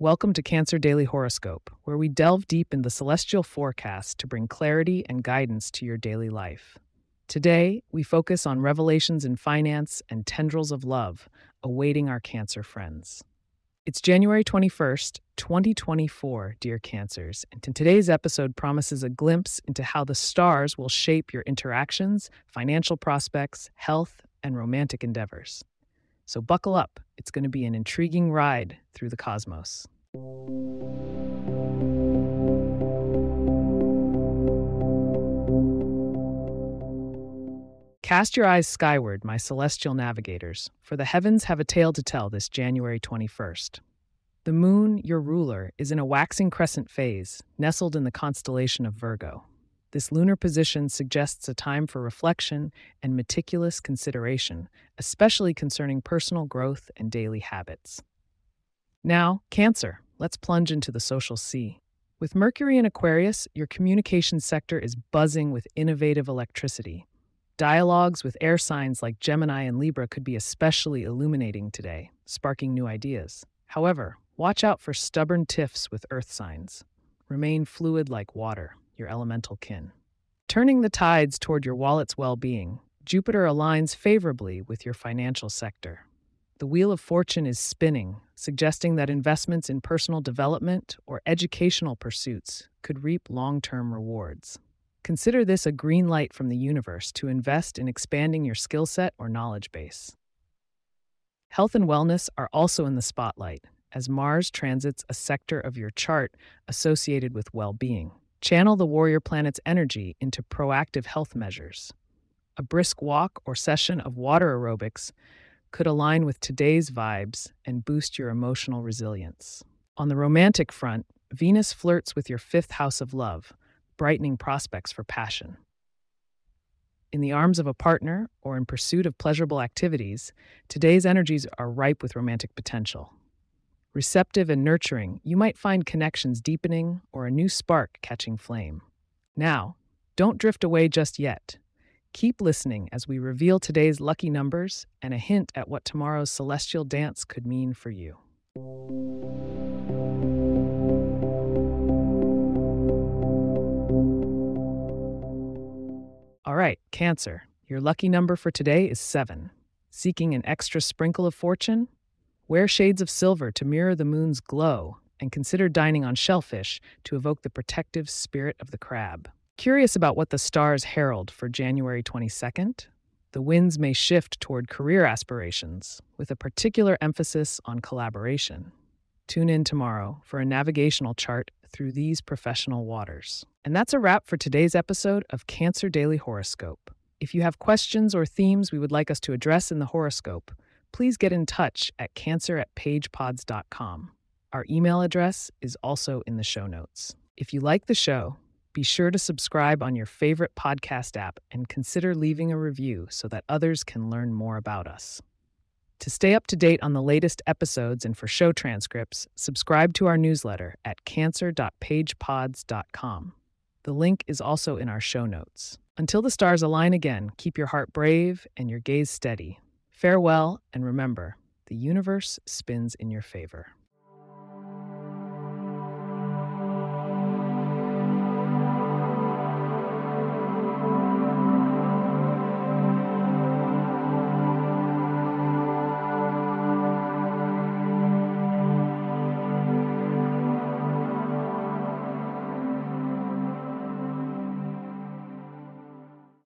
Welcome to Cancer Daily Horoscope, where we delve deep in the celestial forecast to bring clarity and guidance to your daily life. Today, we focus on revelations in finance and tendrils of love awaiting our Cancer friends. It's January 21st, 2024, dear Cancers, and today's episode promises a glimpse into how the stars will shape your interactions, financial prospects, health, and romantic endeavors. So buckle up, it's going to be an intriguing ride through the cosmos. Cast your eyes skyward, my celestial navigators, for the heavens have a tale to tell this January 21st. The moon, your ruler, is in a waxing crescent phase, nestled in the constellation of Virgo. This lunar position suggests a time for reflection and meticulous consideration, especially concerning personal growth and daily habits. Now, Cancer, let's plunge into the social sea. With Mercury in Aquarius, your communication sector is buzzing with innovative electricity. Dialogues with air signs like Gemini and Libra could be especially illuminating today, sparking new ideas. However, watch out for stubborn tiffs with earth signs. Remain fluid like water your elemental kin. Turning the tides toward your wallet's well being, Jupiter aligns favorably with your financial sector. The wheel of fortune is spinning, suggesting that investments in personal development or educational pursuits could reap long term rewards. Consider this a green light from the universe to invest in expanding your skill set or knowledge base. Health and wellness are also in the spotlight, as Mars transits a sector of your chart associated with well being. Channel the warrior planet's energy into proactive health measures. A brisk walk or session of water aerobics could align with today's vibes and boost your emotional resilience. On the romantic front, Venus flirts with your fifth house of love, brightening prospects for passion. In the arms of a partner or in pursuit of pleasurable activities, today's energies are ripe with romantic potential. Receptive and nurturing, you might find connections deepening or a new spark catching flame. Now, don't drift away just yet. Keep listening as we reveal today's lucky numbers and a hint at what tomorrow's celestial dance could mean for you. All right, Cancer, your lucky number for today is 7. Seeking an extra sprinkle of fortune? Wear shades of silver to mirror the moon's glow, and consider dining on shellfish to evoke the protective spirit of the crab. Curious about what the stars herald for January 22nd? The winds may shift toward career aspirations, with a particular emphasis on collaboration. Tune in tomorrow for a navigational chart through these professional waters. And that's a wrap for today's episode of Cancer Daily Horoscope. If you have questions or themes we would like us to address in the horoscope, please get in touch at cancer at pagepods.com. Our email address is also in the show notes. If you like the show, be sure to subscribe on your favorite podcast app and consider leaving a review so that others can learn more about us. To stay up to date on the latest episodes and for show transcripts, subscribe to our newsletter at cancer.pagepods.com. The link is also in our show notes. Until the stars align again, keep your heart brave and your gaze steady Farewell, and remember, the universe spins in your favor.